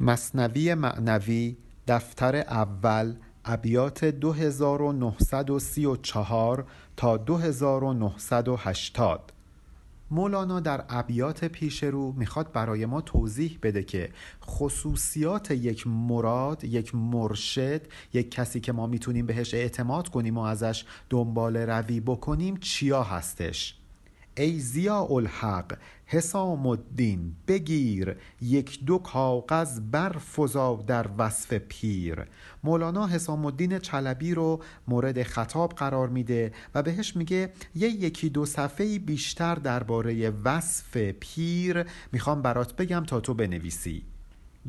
مصنوی معنوی دفتر اول ابیات 2934 تا 2980 مولانا در ابیات پیش رو می‌خواد برای ما توضیح بده که خصوصیات یک مراد یک مرشد یک کسی که ما می‌تونیم بهش اعتماد کنیم و ازش دنبال روی بکنیم چیا هستش؟ ای زیا الحق حسام الدین بگیر یک دو کاغذ برفزا در وصف پیر. مولانا حسام الدین چلبی رو مورد خطاب قرار میده و بهش میگه یه یکی دو صفحه بیشتر درباره وصف پیر می‌خوام برات بگم تا تو بنویسی.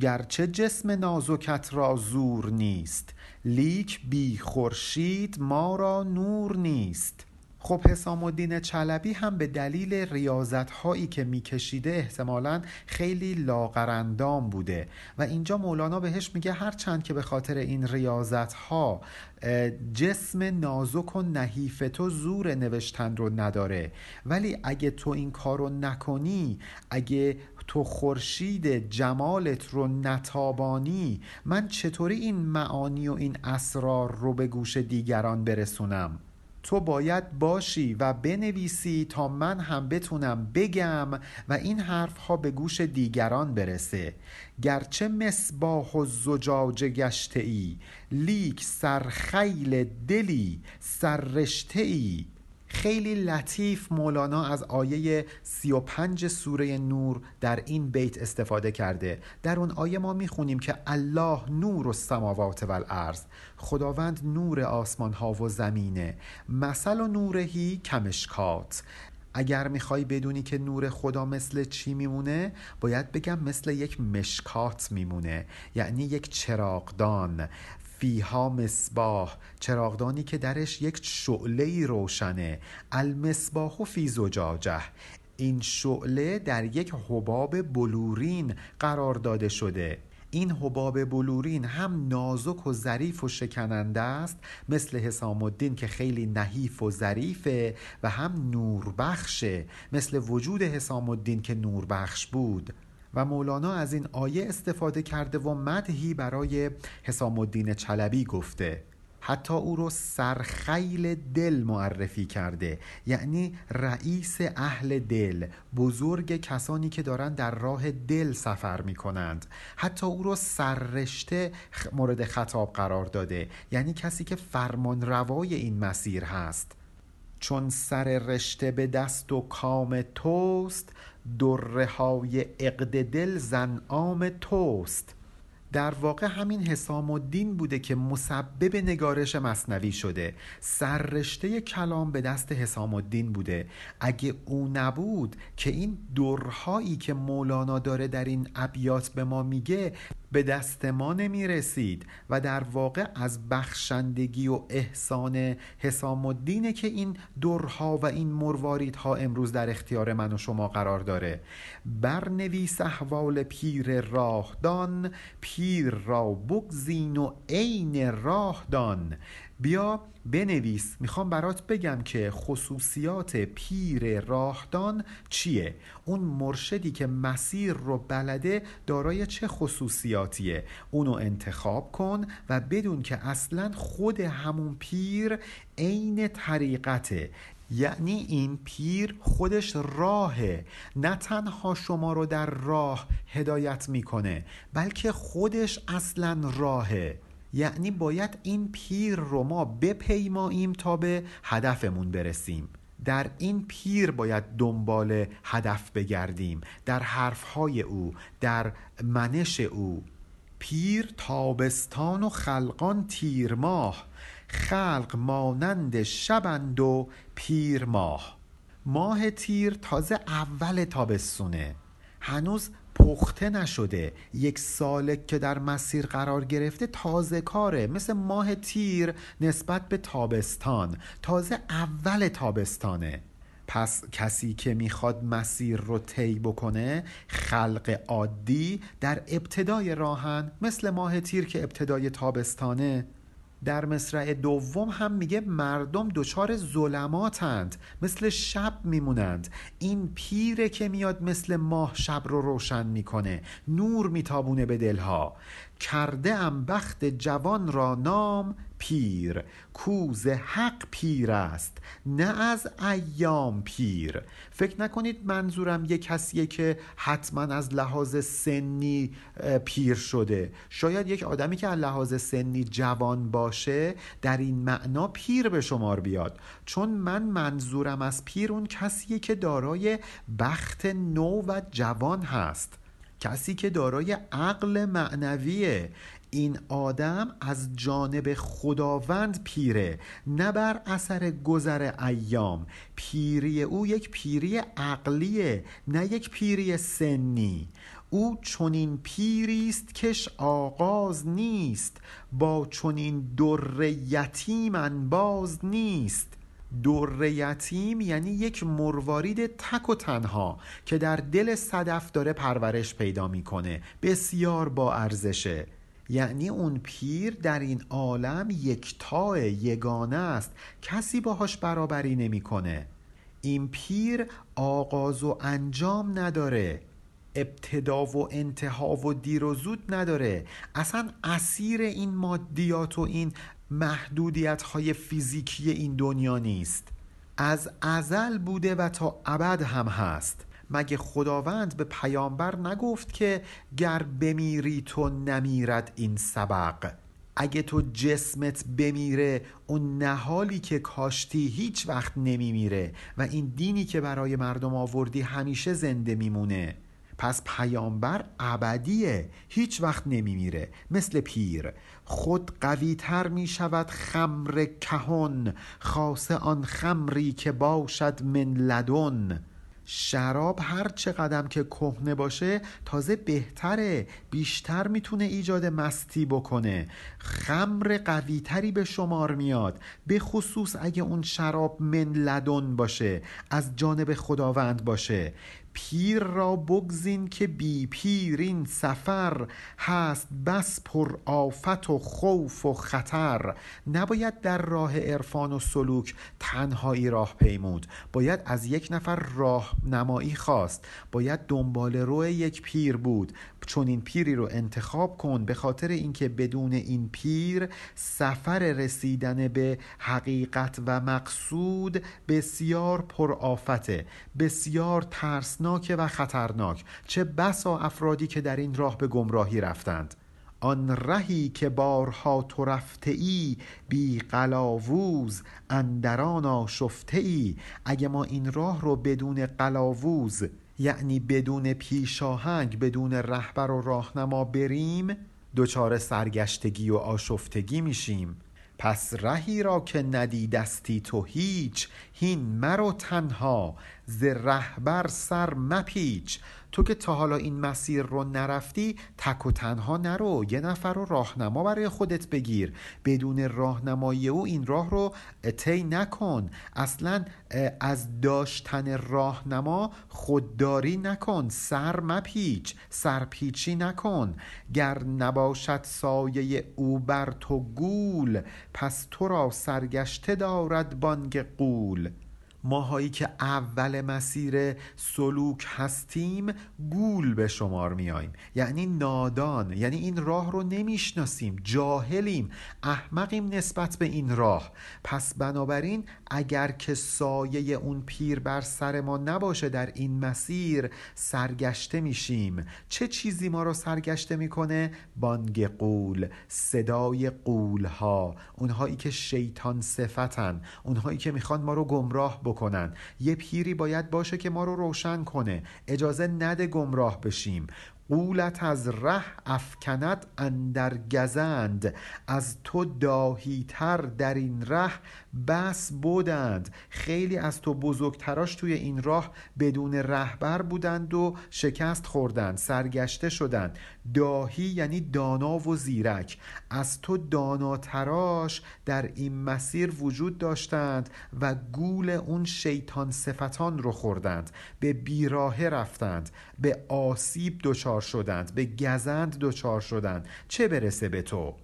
گرچه جسم نازکت را زور نیست لیک بی خورشید ما را نور نیست. خب حسام الدین چلبی هم به دلیل ریاضت هایی که میکشیده احتمالا خیلی لاغرندام بوده و اینجا مولانا بهش میگه هرچند که به خاطر این ریاضت ها جسم نازک و نحیف تو زور نوشتن رو نداره. ولی اگه تو این کار رو نکنی اگه تو خورشید جمالت رو نتابانی من چطوری این معانی و این اسرار رو به گوش دیگران برسونم؟ تو باید باشی و بنویسی تا من هم بتونم بگم و این حرف ها به گوش دیگران برسه. گرچه مصباح و زجاجه گشته ای لیک سرخیل دلی سررشته ای خیلی لطیف مولانا از آیه 35 سوره نور در این بیت استفاده کرده. در اون آیه ما می‌خونیم که الله نور و سماوات و الارض خداوند نور آسمان ها و زمینه. مثل و نورهی کمشکات. اگر می‌خوای بدونی که نور خدا مثل چی میمونه باید بگم مثل یک مشکات میمونه. یعنی یک چراغدان. فیها مصباح چراغدانی که درش یک شعله روشنه المصباح و فی زجاجه. این شعله در یک حباب بلورین قرار داده شده. این حباب بلورین هم نازک و ظریف و شکننده است مثل حسام الدین که خیلی نحیف و ظریفه و هم نوربخشه مثل وجود حسام الدین که نوربخش بود. و مولانا از این آیه استفاده کرده و مدهی برای حسام الدین چلبی گفته. حتی او رو سرخیل دل معرفی کرده. یعنی رئیس اهل دل بزرگ کسانی که دارن در راه دل سفر می کنند حتی او رو سررشته مورد خطاب قرار داده. یعنی کسی که فرمان روای این مسیر هست. چون سر رشته به دست و کام توست دره های عقد دل زنعام توست. در واقع همین حسام الدین بوده که مسبب نگارش مصنوی شده. سررشته کلام به دست حسام الدین بوده. اگه او نبود که این درهایی که مولانا داره در این ابیات به ما میگه به دست ما نمی رسید و در واقع از بخشندگی و احسان حسام الدینه که این درها و این مرواریدها امروز در اختیار من و شما قرار داره. برنویس احوال پیر راهدان پیر را بگزین و عین راهدان. بیا بنویس. می‌خوام برات بگم که خصوصیات پیر راهدان چیه؟ اون مرشدی که مسیر رو بلده دارای چه خصوصیاتیه؟ اونو انتخاب کن و بدون که اصلا خود همون پیر عین طریقته. یعنی این پیر خودش راهه. نه تنها شما رو در راه هدایت می‌کنه بلکه خودش اصلا راهه. یعنی باید این پیر رو ما بپیماییم تا به هدفمون برسیم. در این پیر باید دنبال هدف بگردیم. در حرفهای او در منش او. پیر تابستان و خلقان تیر ماه. خلق مانند شبند و پیر ماه. ماه تیر تازه اول تابستونه. هنوز پخته نشده. یک سالک که در مسیر قرار گرفته تازه کاره. مثل ماه تیر نسبت به تابستان. تازه اول تابستانه. پس کسی که می‌خواد مسیر رو طی بکنه خلق عادی در ابتدای راهن. مثل ماه تیر که ابتدای تابستانه. در مصرع دوم هم میگه مردم دچار ظلماتند مثل شب میمونند. این پیره که میاد مثل ماه شب رو روشن می‌کنه نور میتابونه به دلها. کرده ام بخت جوان را نام پیر. کوز حق پیر است نه از ایام پیر. فکر نکنید منظورم یه کسیه که حتما از لحاظ سنی پیر شده. شاید یک آدمی که از لحاظ سنی جوان باشه در این معنا پیر به شمار بیاد. چون من منظورم از پیر اون کسیه که دارای بخت نو و جوان هست. کسی که دارای عقل معنویه. این آدم از جانب خداوند پیره نه بر اثر گذر ایام. پیری او یک پیری عقلیه نه یک پیری سنی. او چنین پیری است کش آغاز نیست با چنین در یتیم انباز نیست. در یتیم یعنی یک مروارید تک و تنها که در دل صدف داره پرورش پیدا می‌کنه. بسیار با ارزشه. یعنی اون پیر در این عالم یکتا یگانه است. کسی باهاش برابری نمی‌کنه. این پیر آغاز و انجام نداره. ابتدا و انتها و دیر و زود نداره. اصلا اسیر این مادیات و این محدودیت های فیزیکی این دنیا نیست. از ازل بوده و تا ابد هم هست. مگه خداوند به پیامبر نگفت که گر بمیری تو نمیرد این سبق؟ اگه تو جسمت بمیره اون نهالی که کاشتی هیچ وقت نمیمیره و این دینی که برای مردم آوردی همیشه زنده میمونه. پس پیامبر ابدیه هیچ وقت نمیمیره. مثل پیر خود قوی تر می شود خمر کهن خاصه آن خمری که باشد من لدن. شراب هر چه قدم که کهنه باشه تازه بهتره بیشتر می‌تونه ایجاد مستی بکنه. خمر قویتری به شمار میاد به خصوص اگه اون شراب من لدن باشه از جانب خداوند باشه. پیر را بگزین که بی پیرین سفر هست بس پر آفت و خوف و خطر. نباید در راه عرفان و سلوک تنهایی راه پیمود. باید از یک نفر راه نمایی خواست. باید دنبال رو یک پیر بود. چون این پیری رو انتخاب کن به خاطر اینکه بدون این پیر سفر رسیدن به حقیقت و مقصود بسیار پر آفته. بسیار ترسناک و خطرناک چه بسا افرادی که در این راه به گمراهی رفتند. آن رهی که بارها تو رفته ای بی قلاووز اندران آشفته ای اگه ما این راه رو بدون قلاووز یعنی بدون پیشاهنگ بدون رهبر و راهنما بریم دچار سرگشتگی و آشفتگی میشیم. پس رهی را که ندیدستی تو هیچ هین مرو تنها ز رهبر سر مپیچ. تو که تا حالا این مسیر رو نرفتی تک و تنها نرو. یه نفر رو راهنما برای خودت بگیر. بدون راهنمایی او این راه رو طی نکن. اصلا از داشتن راهنما خودداری نکن. سر مپیچ سرپیچی نکن. گر نباشد سایه او بر تو گول پس تو را سرگشته دارد بانگ قول. ماهایی که اول مسیر سلوک هستیم گول به شمار میاییم. یعنی نادان یعنی این راه رو نمی‌شناسیم جاهلیم. احمقیم نسبت به این راه. پس بنابراین اگر که سایه اون پیر بر سر ما نباشه در این مسیر سرگشته میشیم. چه چیزی ما رو سرگشته می‌کنه؟ بانگ قول صدای قول ها اونهایی که شیطان صفتن اونهایی که می‌خوان ما رو گمراه بکنن. یه پیری باید باشه که ما رو روشن کنه. اجازه نده گمراه بشیم. قولت از ره افکند اندر گزند. از تو داهیتر در این ره بس بودند. خیلی از تو بزرگتراش توی این راه بدون رهبر بودند و شکست خوردند سرگشته شدند. داهی یعنی دانا و زیرک. از تو داناتراش در این مسیر وجود داشتند و گول اون شیطان صفتان رو خوردند. به بیراهه رفتند به آسیب دچار شدند به گزند دچار شدند. چه برسه به تو؟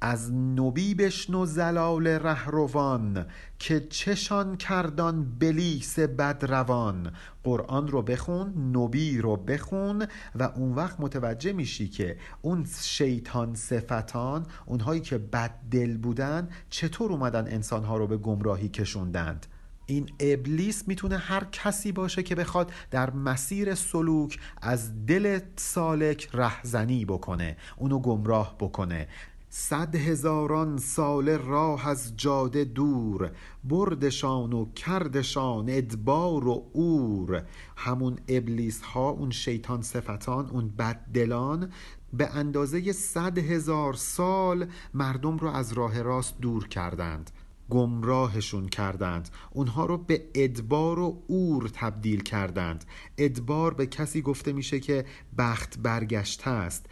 از نبی بشنو زلال رهروان که چشان کردان بلیس بدروان. قرآن رو بخون نبی رو بخون و اون وقت متوجه میشی که اون شیطان صفتان اونهایی که بد دل بودن چطور اومدن انسانها رو به گمراهی کشوندند؟ این ابلیس می‌تونه هر کسی باشه که بخواد در مسیر سلوک از دل سالک رهزنی بکنه اونو گمراه بکنه. صد هزاران سال راه از جاده دور بردشان و کردشان ادبار و اور همون ابلیس ها اون شیطان صفتان اون بددلان به اندازه صد هزار سال مردم رو از راه راست دور کردند گمراهشون کردند. اونها رو به ادبار و اور تبدیل کردند. ادبار به کسی گفته میشه که بخت برگشته است.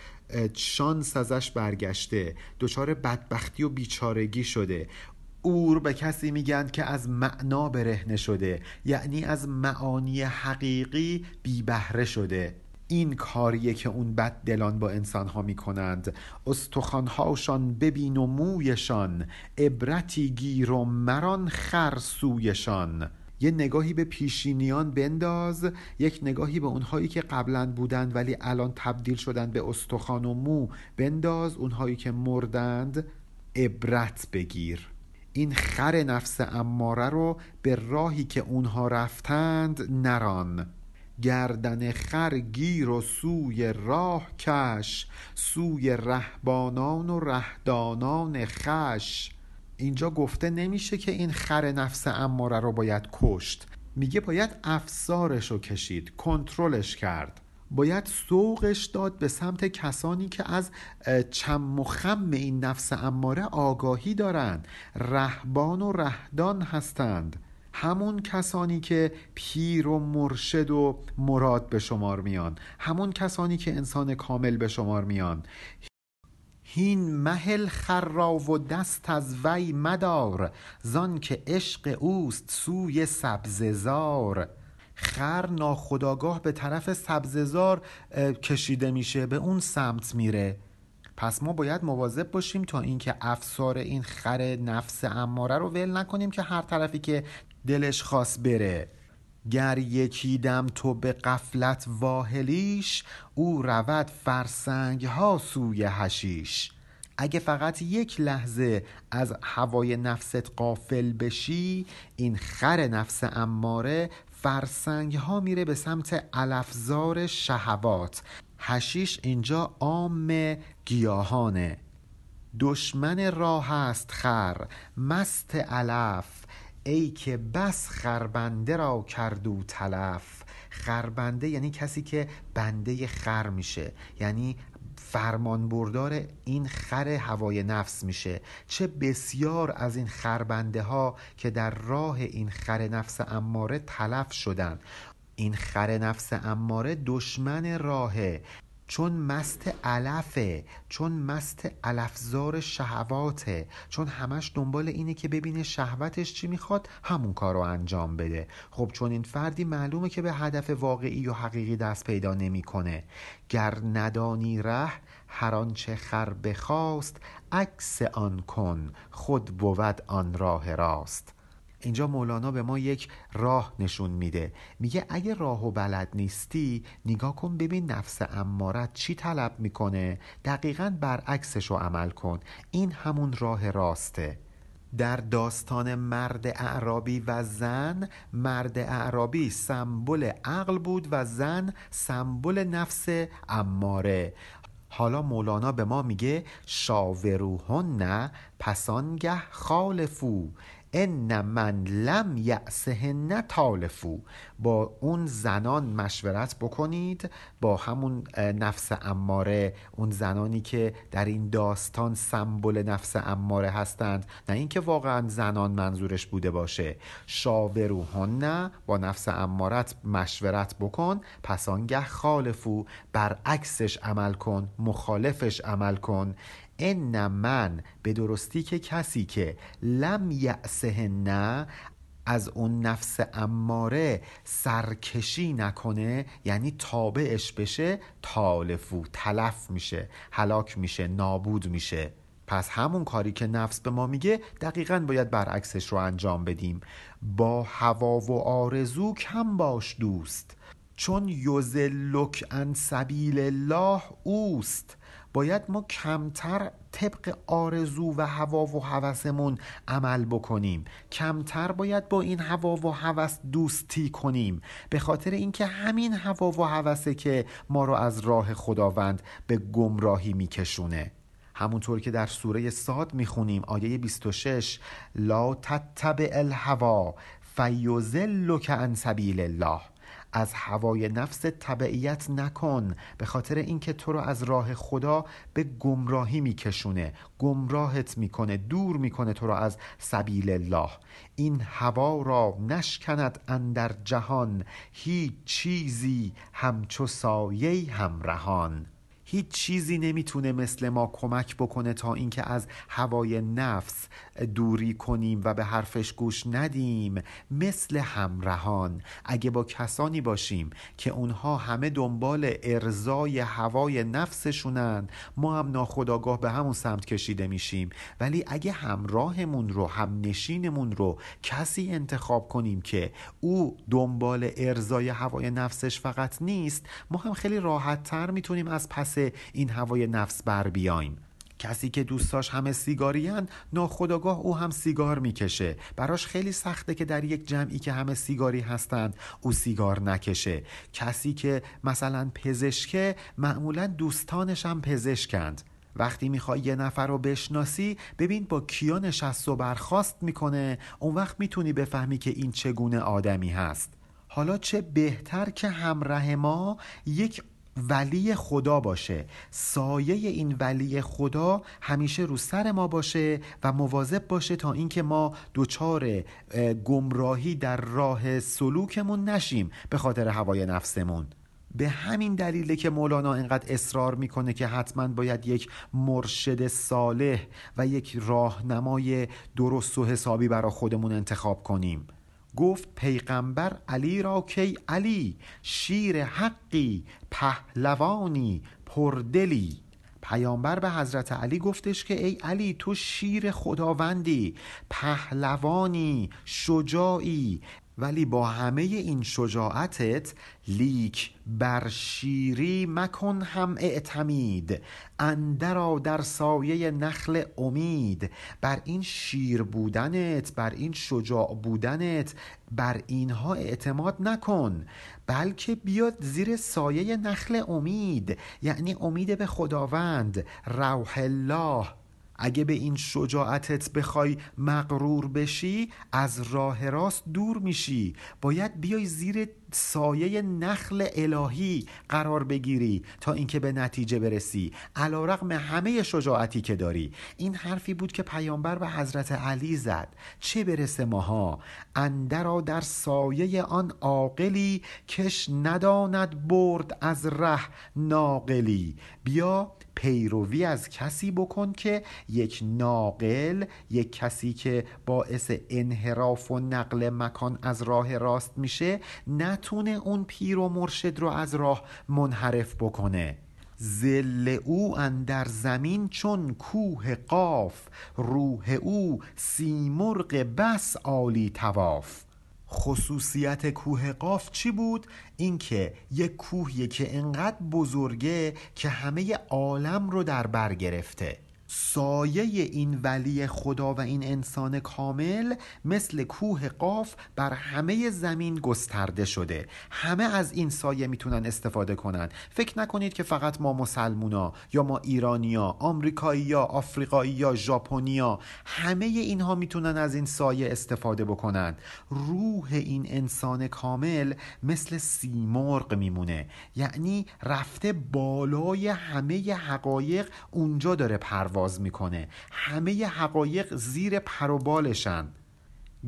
شانس ازش برگشته. دچار بدبختی و بیچارگی شده. اور به کسی میگن که از معنا برهنه شده. یعنی از معانی حقیقی بی بهره شده. این کاریه که اون بد دلان با انسانها می‌کنند. استخوانهاشان ببین و مویشان. عبرتی گیر و مران خرسویشان یه نگاهی به پیشینیان بنداز یک نگاهی به اونهایی که قبلا بودند ولی الان تبدیل شدن به استخوان و مو. بنداز اونهایی که مردند عبرت بگیر. این خر نفس اماره رو به راهی که اونها رفتند نران. گردن خر گیر و سوی راه کش سوی رهبانان و رهدانان خش. اینجا گفته نمیشه که این خر نفس اماره رو باید کشت. میگه باید افسارش رو کشید کنترلش کرد. باید سوقش داد به سمت کسانی که از چم و خم این نفس اماره آگاهی دارند. رهبان و رهدان هستند. همون کسانی که پیر و مرشد و مراد به شمار میان. همون کسانی که انسان کامل به شمار میان. هین محل خرا و دست از وی مدار زان که عشق اوست سوی سبززار خر ناخداگاه به طرف سبززار کشیده میشه به اون سمت میره. پس ما باید مواظب باشیم تا اینکه افسار این خر نفس اماره رو ول نکنیم که هر طرفی که دلش خواست بره. گر یکی دم تو به قفلت واهلیش او رود فرسنگ ها سوی هشیش اگه فقط یک لحظه از هوای نفست قافل بشی این خر نفس اماره فرسنگ ها میره به سمت علفزار شهوات. هشیش اینجا عام گیاهانه. دشمن راه است خر مست علف. ای که بس خربنده را کردو تلف. خربنده یعنی کسی که بنده خر میشه. یعنی فرمان بردار این خر هوای نفس میشه. چه بسیار از این خربنده ها که در راه این خر نفس اماره تلف شدن. این خر نفس اماره دشمن راهه. چون مست علفه چون مست علفزار شهواته چون همش دنبال اینه که ببینه شهوتش چی می‌خواد همون کار رو انجام بده. خب چون این فردی معلومه که به هدف واقعی و حقیقی دست پیدا نمی‌کنه. گر ندانی ره هر آنچه خر بخواست عکس آن کن خود بود آن راه راست. اینجا مولانا به ما یک راه نشون میده. میگه اگه راه و بلد نیستی نگاه کن ببین نفس امارت چی طلب می‌کنه. دقیقا برعکسش رو عمل کن. این همون راه راسته. در داستان مرد اعرابی و زن مرد اعرابی سمبل عقل بود و زن سمبل نفس اماره. حالا مولانا به ما میگه شاوروهن پسانگه خالفو. ان من لم یعسهن تالفو با اون زنان مشورت بکنید با همون نفس اماره. اون زنانی که در این داستان سمبل نفس اماره هستند. نه اینکه واقعا زنان منظورش بوده باشه. شاوروهن با نفس امارت مشورت بکن. پس آنگه خالفو برعکسش عمل کن مخالفش عمل کن. ان من به درستی که کسی که لم یعسه نه از اون نفس اماره سرکشی نکنه یعنی تابعش بشه تالفو تلف میشه هلاک میشه نابود میشه. پس همون کاری که نفس به ما میگه دقیقا باید برعکسش رو انجام بدیم. با هوا و آرزو کم باش دوست چون یزلک ان سبیل الله اوست. باید ما کمتر طبق آرزو و هوا و هوسمون عمل بکنیم. کمتر باید با این هوا و هوس دوستی کنیم. به خاطر اینکه همین هوا و هوسه که ما رو از راه خداوند به گمراهی میکشونه. همونطور که در سوره ساد می‌خونیم آیه 26 لا تتبع الهوا فیزلک عن سبیل الله. از هوای نفس تبعیت نکن به خاطر اینکه تو رو از راه خدا به گمراهی میکشونه. گمراهت می‌کنه دور می‌کنه تو رو از سبیل الله. این هوا را نشکند اندر جهان هیچ چیزی همچو سایه همرهان. هیچ چیزی نمی‌تونه مثل ما کمک بکنه تا اینکه از هوای نفس دوری کنیم و به حرفش گوش ندیم. مثل همرهان اگه با کسانی باشیم که اونها همه دنبال ارزای هوای نفسشونن ما هم ناخداگاه به همون سمت کشیده میشیم. ولی اگه همراهمون رو هم نشینمون رو کسی انتخاب کنیم که او دنبال ارزای هوای نفسش فقط نیست ما هم خیلی راحت تر می‌تونیم از پس این هوای نفس بر بیایم. کسی که دوستاش همه سیگاریان ناخداگاه او هم سیگار می‌کشه. براش خیلی سخته که در یک جمعی که همه سیگاری هستند او سیگار نکشه. کسی که مثلا پزشکه معمولا دوستانش هم پزشکند. وقتی می‌خوای یه نفر رو بشناسی ببین با کیا نشست و برخواست می‌کنه. اون وقت می‌تونی بفهمی که این چگونه آدمی هست. حالا چه بهتر که همراه ما یک ولی خدا باشه. سایه این ولی خدا همیشه رو سر ما باشه و مواظب باشه تا اینکه ما دچار گمراهی در راه سلوکمون نشیم به خاطر هوای نفسمون. به همین دلیله که مولانا اینقدر اصرار می‌کنه که حتما باید یک مرشد صالح و یک راهنمای درست و حسابی برای خودمون انتخاب کنیم. گفت پیغمبر علی را کی علی شیر حقی پهلوانی پردلی. پیامبر به حضرت علی گفتش که ای علی تو شیر خداوندی پهلوانی شجاعی ولی با همه این شجاعتت لیک بر شیری مکن هم اعتمید. اندرا در سایه نخل امید. بر این شیر بودنت بر این شجاع بودنت بر اینها اعتماد نکن. بلکه بیاد زیر سایه نخل امید. یعنی امید به خداوند. روح الله. اگه به این شجاعتت بخوای مغرور بشی از راه راست دور میشی. باید بیای زیر سایه نخل الهی قرار بگیری تا اینکه به نتیجه برسی. علا رقم همه شجاعتی که داری. این حرفی بود که پیامبر به حضرت علی زد. چه برسه ماها؟ اندرا در سایه آن عاقلی کش نداند برد از ره ناقلی. بیا پیروی از کسی بکن که یک ناقل یک کسی که باعث انحراف و نقل مکان از راه راست میشه نتونه اون پیر و مرشد رو از راه منحرف بکنه. زل او اندر زمین چون کوه قاف روح او سیمرغ بس عالی تواف خصوصیت کوه قاف چی بود؟ اینکه یک کوهیه که انقدر بزرگه که همه عالم رو در بر گرفته. سایه این ولی خدا و این انسان کامل مثل کوه قاف بر همه زمین گسترده شده. همه از این سایه می‌تونن استفاده کنن. فکر نکنید که فقط ما مسلمونا یا ما ایرانیا آمریکایی یا آفریقایی یا ژاپنیا همه اینها می‌تونن از این سایه استفاده بکنن. روح این انسان کامل مثل سیمرغ میمونه. یعنی رفته بالای همه حقایق اونجا داره پرواز می‌کنه. همه حقایق زیر پروبالشن.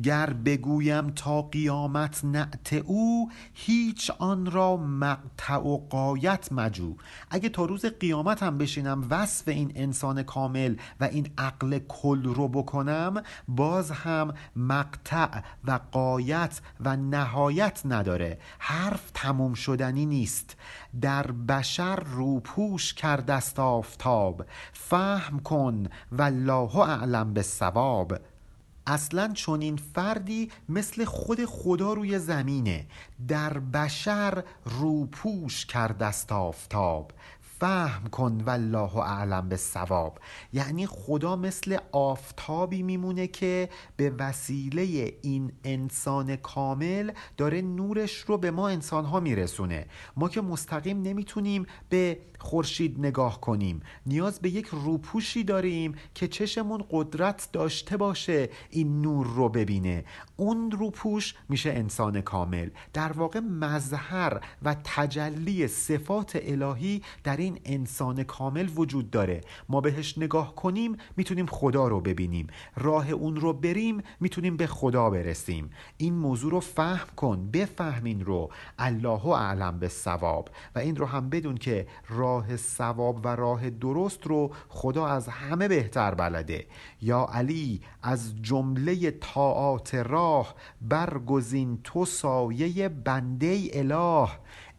گر بگویم تا قیامت نعت او هیچ آن را مقطع و قایت مجو. اگه تا روز قیامت هم بشینم وصف این انسان کامل و این عقل کل رو بکنم باز هم مقطع و قایت و نهایت نداره. حرف تموم شدنی نیست. در بشر روپوش کردست آفتاب. فهم کن والله اعلم بالصواب. اصلا چنین فردی مثل خود خدا روی زمینه در بشر روپوش کردست آفتاب. فهم کن والله اعلم به ثواب یعنی خدا مثل آفتابی میمونه که به وسیله این انسان کامل داره نورش رو به ما انسان ها میرسونه. ما که مستقیم نمی‌تونیم به خورشید نگاه کنیم. نیاز به یک روپوشی داریم که چشمون قدرت داشته باشه این نور رو ببینه. اون روپوش میشه انسان کامل. در واقع مظهر و تجلی صفات الهی در این انسان کامل وجود داره. ما بهش نگاه کنیم می‌تونیم خدا رو ببینیم. راه اون رو بریم می‌تونیم به خدا برسیم. این موضوع رو فهم کن بفهم این رو. الله اعلم به ثواب و این رو هم بدون که راه ثواب و راه درست رو خدا از همه بهتر بلده. یا علی از جمله طاعات راه برگزین تو سایه بنده اله.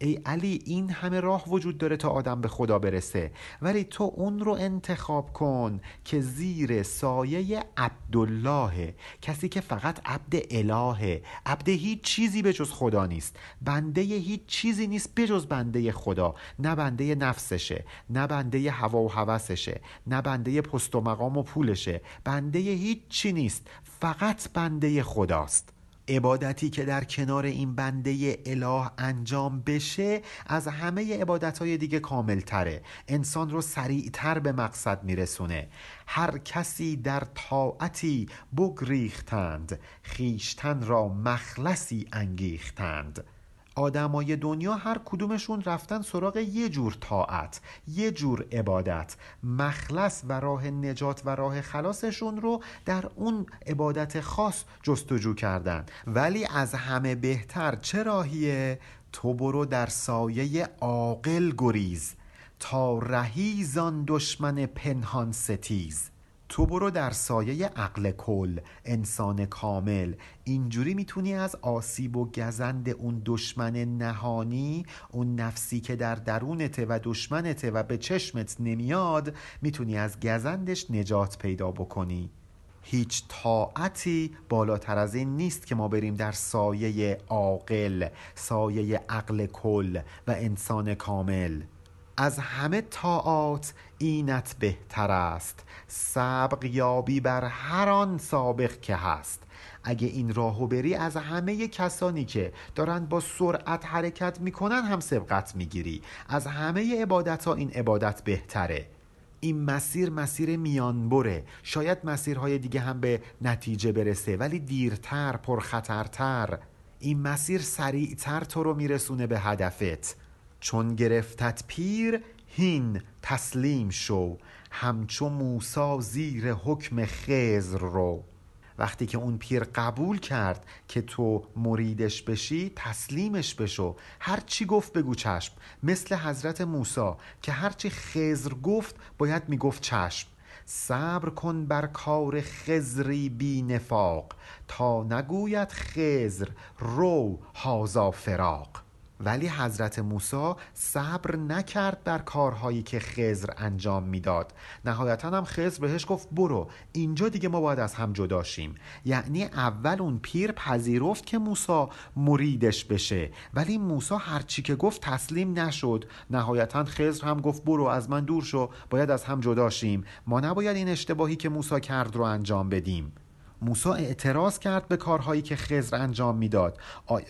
ای علی این همه راه وجود داره تا آدم به خدا برسه. ولی تو اون رو انتخاب کن که زیر سایه عبدالله کسی که فقط عبد الهه. عبد هیچ چیزی به جز خدا نیست. بنده هیچ چیزی نیست به جز بنده خدا. نه بنده نفسشه نه بنده هوا و هوسشه نه بنده پست و مقام و پولشه. بنده هیچ چی نیست. فقط بنده خداست. عبادتی که در کنار این بنده اله انجام بشه از همه عبادت های دیگه کامل تره انسان رو سریعتر به مقصد میرسونه. هر کسی در طاعتی بگریختند خیشتن را مخلصی انگیختند. آدمای دنیا هر کدومشون رفتن سراغ یه جور طاعت یه جور عبادت. مخلص و راه نجات و راه خلاصشون رو در اون عبادت خاص جستجو کردن. ولی از همه بهتر چه راهیه؟ تو برو در سایه عاقل گریز. تا رهی زان دشمن پنهان ستیز. تو برو در سایه عقل کل انسان کامل. اینجوری می‌تونی از آسیب و گزند اون دشمن نهانی اون نفسی که در درونته و دشمنته و به چشمت نمیاد می‌تونی از گزندش نجات پیدا بکنی. هیچ طاعتی بالاتر از این نیست که ما بریم در سایه عاقل سایه عقل کل و انسان کامل. از همه طاعات اینت بهتر است. سبق یابی بر هر آن سابق که هست. اگه این راهو بری از همه کسانی که دارن با سرعت حرکت می‌کنن هم سبقت می‌گیری. از همه عبادت ها این عبادت بهتره. این مسیر مسیر میانبره شاید مسیرهای دیگه هم به نتیجه برسه ولی دیرتر پرخطرتر. این مسیر سریعتر تو رو میرسونه به هدفت. چون گرفتت پیر هین تسلیم شو همچو موسا زیر حکم خزر رو. وقتی که اون پیر قبول کرد که تو مریدش بشی تسلیمش بشو. هر چی گفت بگو چشم. مثل حضرت موسی که هرچی خزر گفت باید می‌گفت چشم. صبر کن بر کار خزری بی نفاق تا نگوید خزر رو هازا فراق. ولی حضرت موسی صبر نکرد بر کارهایی که خزر انجام می‌داد. نهایتا هم خزر بهش گفت برو اینجا دیگه ما باید از هم جداشیم یعنی اول اون پیر پذیرفت که موسی مریدش بشه. ولی موسی هرچی که گفت تسلیم نشد. نهایتا خزر هم گفت برو از من دور شو باید از هم جداشیم ما نباید این اشتباهی که موسی کرد رو انجام بدیم. موسی اعتراض کرد به کارهایی که خزر انجام می‌داد.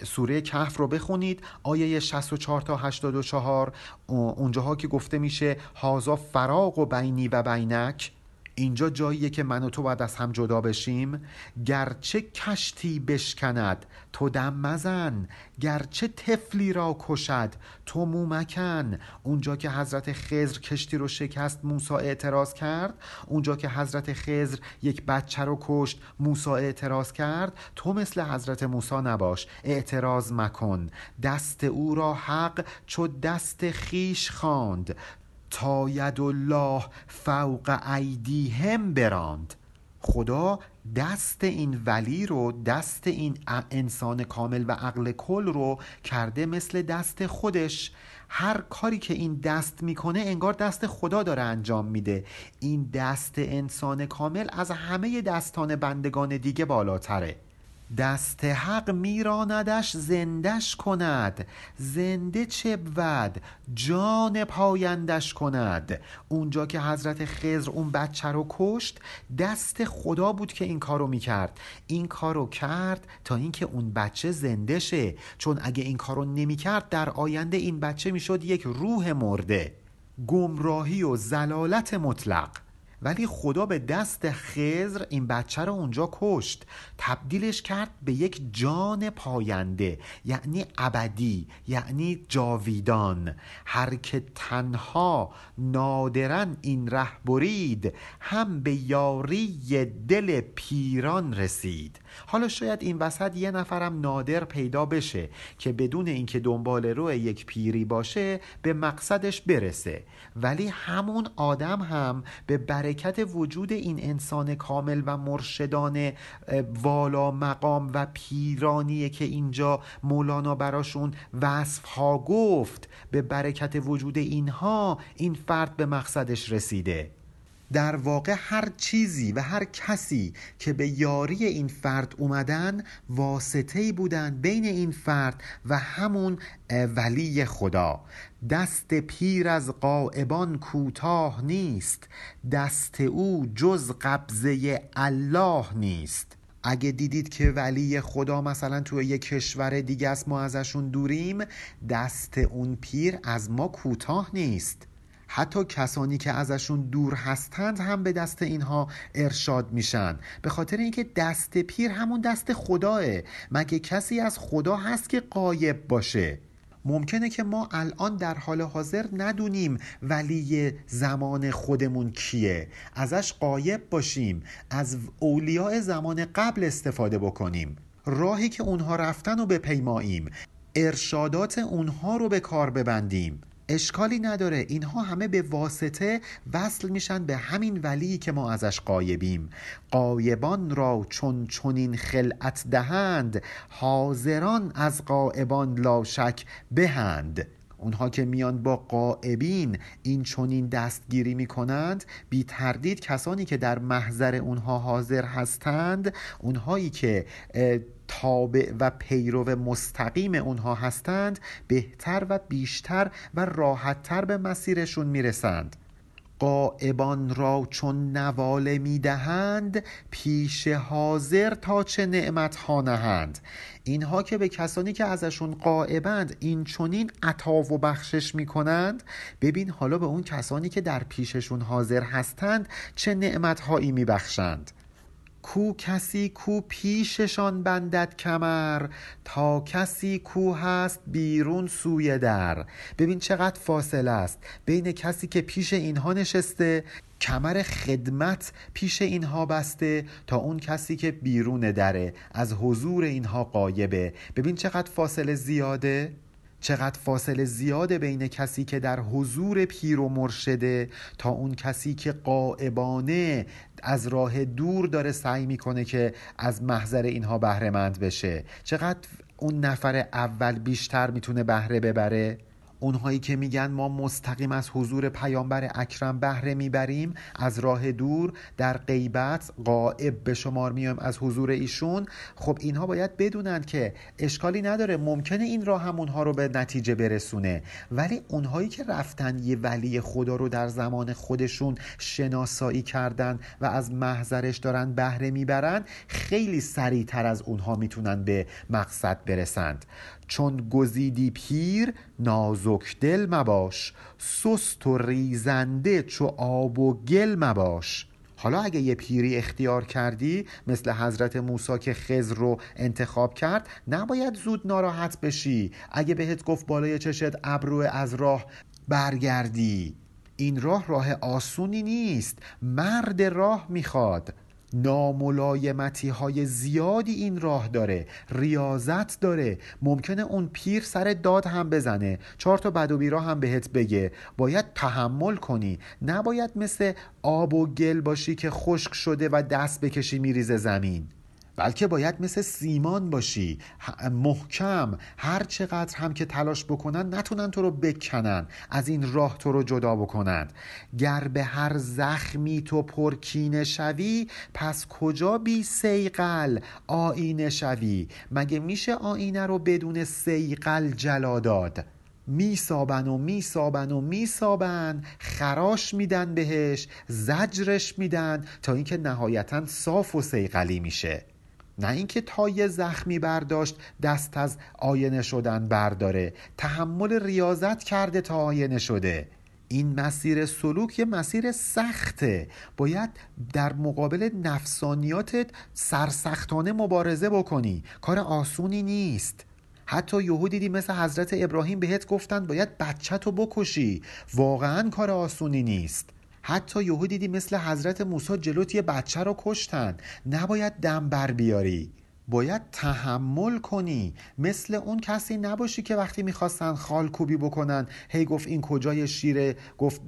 سوره کهف رو بخونید آیه 64 تا 84 اونجاها که گفته میشه هازا فراغ و بینی و بینک. اینجا جاییه که من و تو باید از هم جدا بشیم. گرچه کشتی بشکند تو دم مزن. گرچه تفلی را کشد تو مومکن اونجا که حضرت خزر کشتی رو شکست موسا اعتراض کرد. اونجا که حضرت خزر یک بچه رو کشت موسا اعتراض کرد. تو مثل حضرت موسا نباش اعتراض مکن. دست او را حق چو دست خیش خواند. تا ید الله فوق ایدیهم براند. خدا دست این ولی رو دست این انسان کامل و عقل کل رو کرده مثل دست خودش. هر کاری که این دست می‌کنه انگار دست خدا داره انجام میده. این دست انسان کامل از همه دستان بندگان دیگه بالاتره. دست حق میراندش زندش کند. زنده چه بود؟ جان پایندش کند. اونجا که حضرت خزر اون بچه رو کشت دست خدا بود که این کارو می‌کرد. این کارو کرد تا اینکه اون بچه زنده شه. چون اگه این کارو نمی‌کرد در آینده این بچه می‌شد یک روح مرده. گمراهی و زلالت مطلق. ولی خدا به دست خزر این بچه رو اونجا کشت. تبدیلش کرد به یک جان پاینده یعنی ابدی یعنی جاویدان. هر که تنها نادرن این ره برید هم به یاری دل پیران رسید. حالا شاید این وسط یه نفرم نادر پیدا بشه که بدون اینکه دنبال رو یک پیری باشه به مقصدش برسه. ولی همون آدم هم به برکت وجود این انسان کامل و مرشدان والا مقام و پیرانیه که اینجا مولانا براشون وصف ها گفت به برکت وجود اینها این فرد به مقصدش رسیده. در واقع هر چیزی و هر کسی که به یاری این فرد اومدن واسطه بودن بین این فرد و همون ولی خدا. دست پیر از قائبان کوتاه نیست. دست او جز قبضه الله نیست. اگه دیدید که ولی خدا مثلا توی یه کشور دیگه است ما ازشون دوریم دست اون پیر از ما کوتاه نیست. حتی کسانی که ازشون دور هستند هم به دست اینها ارشاد میشن. به خاطر اینکه دست پیر همون دست خداه مگه کسی از خدا هست که قایب باشه؟ ممکنه که ما الان در حال حاضر ندونیم ولی زمان خودمون کیه. ازش قایب باشیم. از اولیاء زمان قبل استفاده بکنیم. راهی که اونها رفتن رو بپیماییم. ارشادات اونها رو به کار ببندیم. اشکالی نداره. اینها همه به واسطه وصل میشن به همین ولی که ما ازش قایبیم قایبان را چون چونین خلعت دهند حاضران از قایبان لا شک بهند. اونها که میان با قائبین این چونین دستگیری می‌کنند بی تردید کسانی که در محضر اونها حاضر هستند اونهایی که تابع و پیرو مستقیم اونها هستند بهتر و بیشتر و راحتتر به مسیرشون می‌رسند. قائبان را چون نواله می‌دهند پیش حاضر تا چه نعمت ها نهند. اینها که به کسانی که ازشون قائبند این چونین عطا و بخشش می‌کنند. ببین حالا به اون کسانی که در پیششون حاضر هستند چه نعمت هایی میبخشند. کو کسی کو پیششان بندد کمر تا کسی کو هست بیرون سوی در. ببین چقدر فاصله است. بین کسی که پیش اینها نشسته کمر خدمت پیش اینها بسته تا اون کسی که بیرون دره. از حضور اینها قایبه ببین چقدر فاصله زیاده. چقدر فاصله زیاده بین کسی که در حضور پیر و مرشده تا اون کسی که قائبانه از راه دور داره سعی می‌کنه که از محضر اینها بهره مند بشه. چقدر اون نفر اول بیشتر می‌تونه بهره ببره؟ اونهایی که میگن ما مستقیم از حضور پیامبر اکرم بهره می‌بریم از راه دور در غیبت قائب به شمار میایم از حضور ایشون. خب اینها باید بدونند که اشکالی نداره ممکنه این راه هم اونها رو به نتیجه برسونه. ولی اونهایی که رفتن یه ولی خدا رو در زمان خودشون شناسایی کردن و از محضرش دارن بهره می‌برن خیلی سریعتر از اونها می‌تونن به مقصد برسند. چون گزیدی پیر نازک دل مباش. سست و ریزنده چو آب و گل مباش. حالا اگه یه پیری اختیار کردی مثل حضرت موسی که خزر رو انتخاب کرد نباید زود ناراحت بشی. اگه بهت گفت بالای چشت ابرو از راه برگردی. این راه راه آسونی نیست. مرد راه می‌خواد. ناملایمتی های زیادی این راه داره ریاضت داره. ممکنه اون پیر سر داد هم بزنه. چهار تا بد و بیرا هم بهت بگه. باید تحمل کنی. نباید مثل آب و گل باشی که خشک شده و دست بکشی میریزه زمین. بلکه باید مثل سیمان باشی. محکم. هر چقدر هم که تلاش بکنن نتونن تو رو بکنن. از این راه تو رو جدا بکنند گر به هر زخمی تو پرکینه شوی پس کجا بی سیقل آینه شوی؟ مگه میشه آینه رو بدون سیقل جلا داد؟ میسابن و میسابن و میسابن خراش میدن بهش زجرش میدن تا اینکه نهایتا صاف و سیقلی میشه. نه اینکه تا یه زخمی برداشت دست از آینه شدن برداره تحمل ریاضت کرده تا آینه شده. این مسیر سلوک یه مسیر سخته. باید در مقابل نفسانیاتت سرسختانه مبارزه بکنی. کار آسونی نیست. حتی یهو دیدی مثل حضرت ابراهیم بهت گفتن باید بچه تو بکشی. واقعا کار آسونی نیست. حتی یهو دیدی مثل حضرت موسی جلوت یه بچه رو کشتن. نباید دم بر بیاری. باید تحمل کنی. مثل اون کسی نباشی که وقتی می‌خواستن خال کوبی بکنن هی گفت این کجای شیره؟ گفت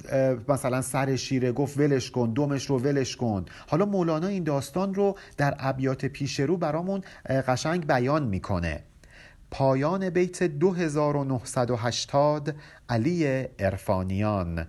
مثلا سر شیره. گفت ولش کن دومش رو ولش کن. حالا مولانا این داستان رو در ابیات پیش رو برامون قشنگ بیان می‌کنه. پایان بیت 2980 علی ارفانیان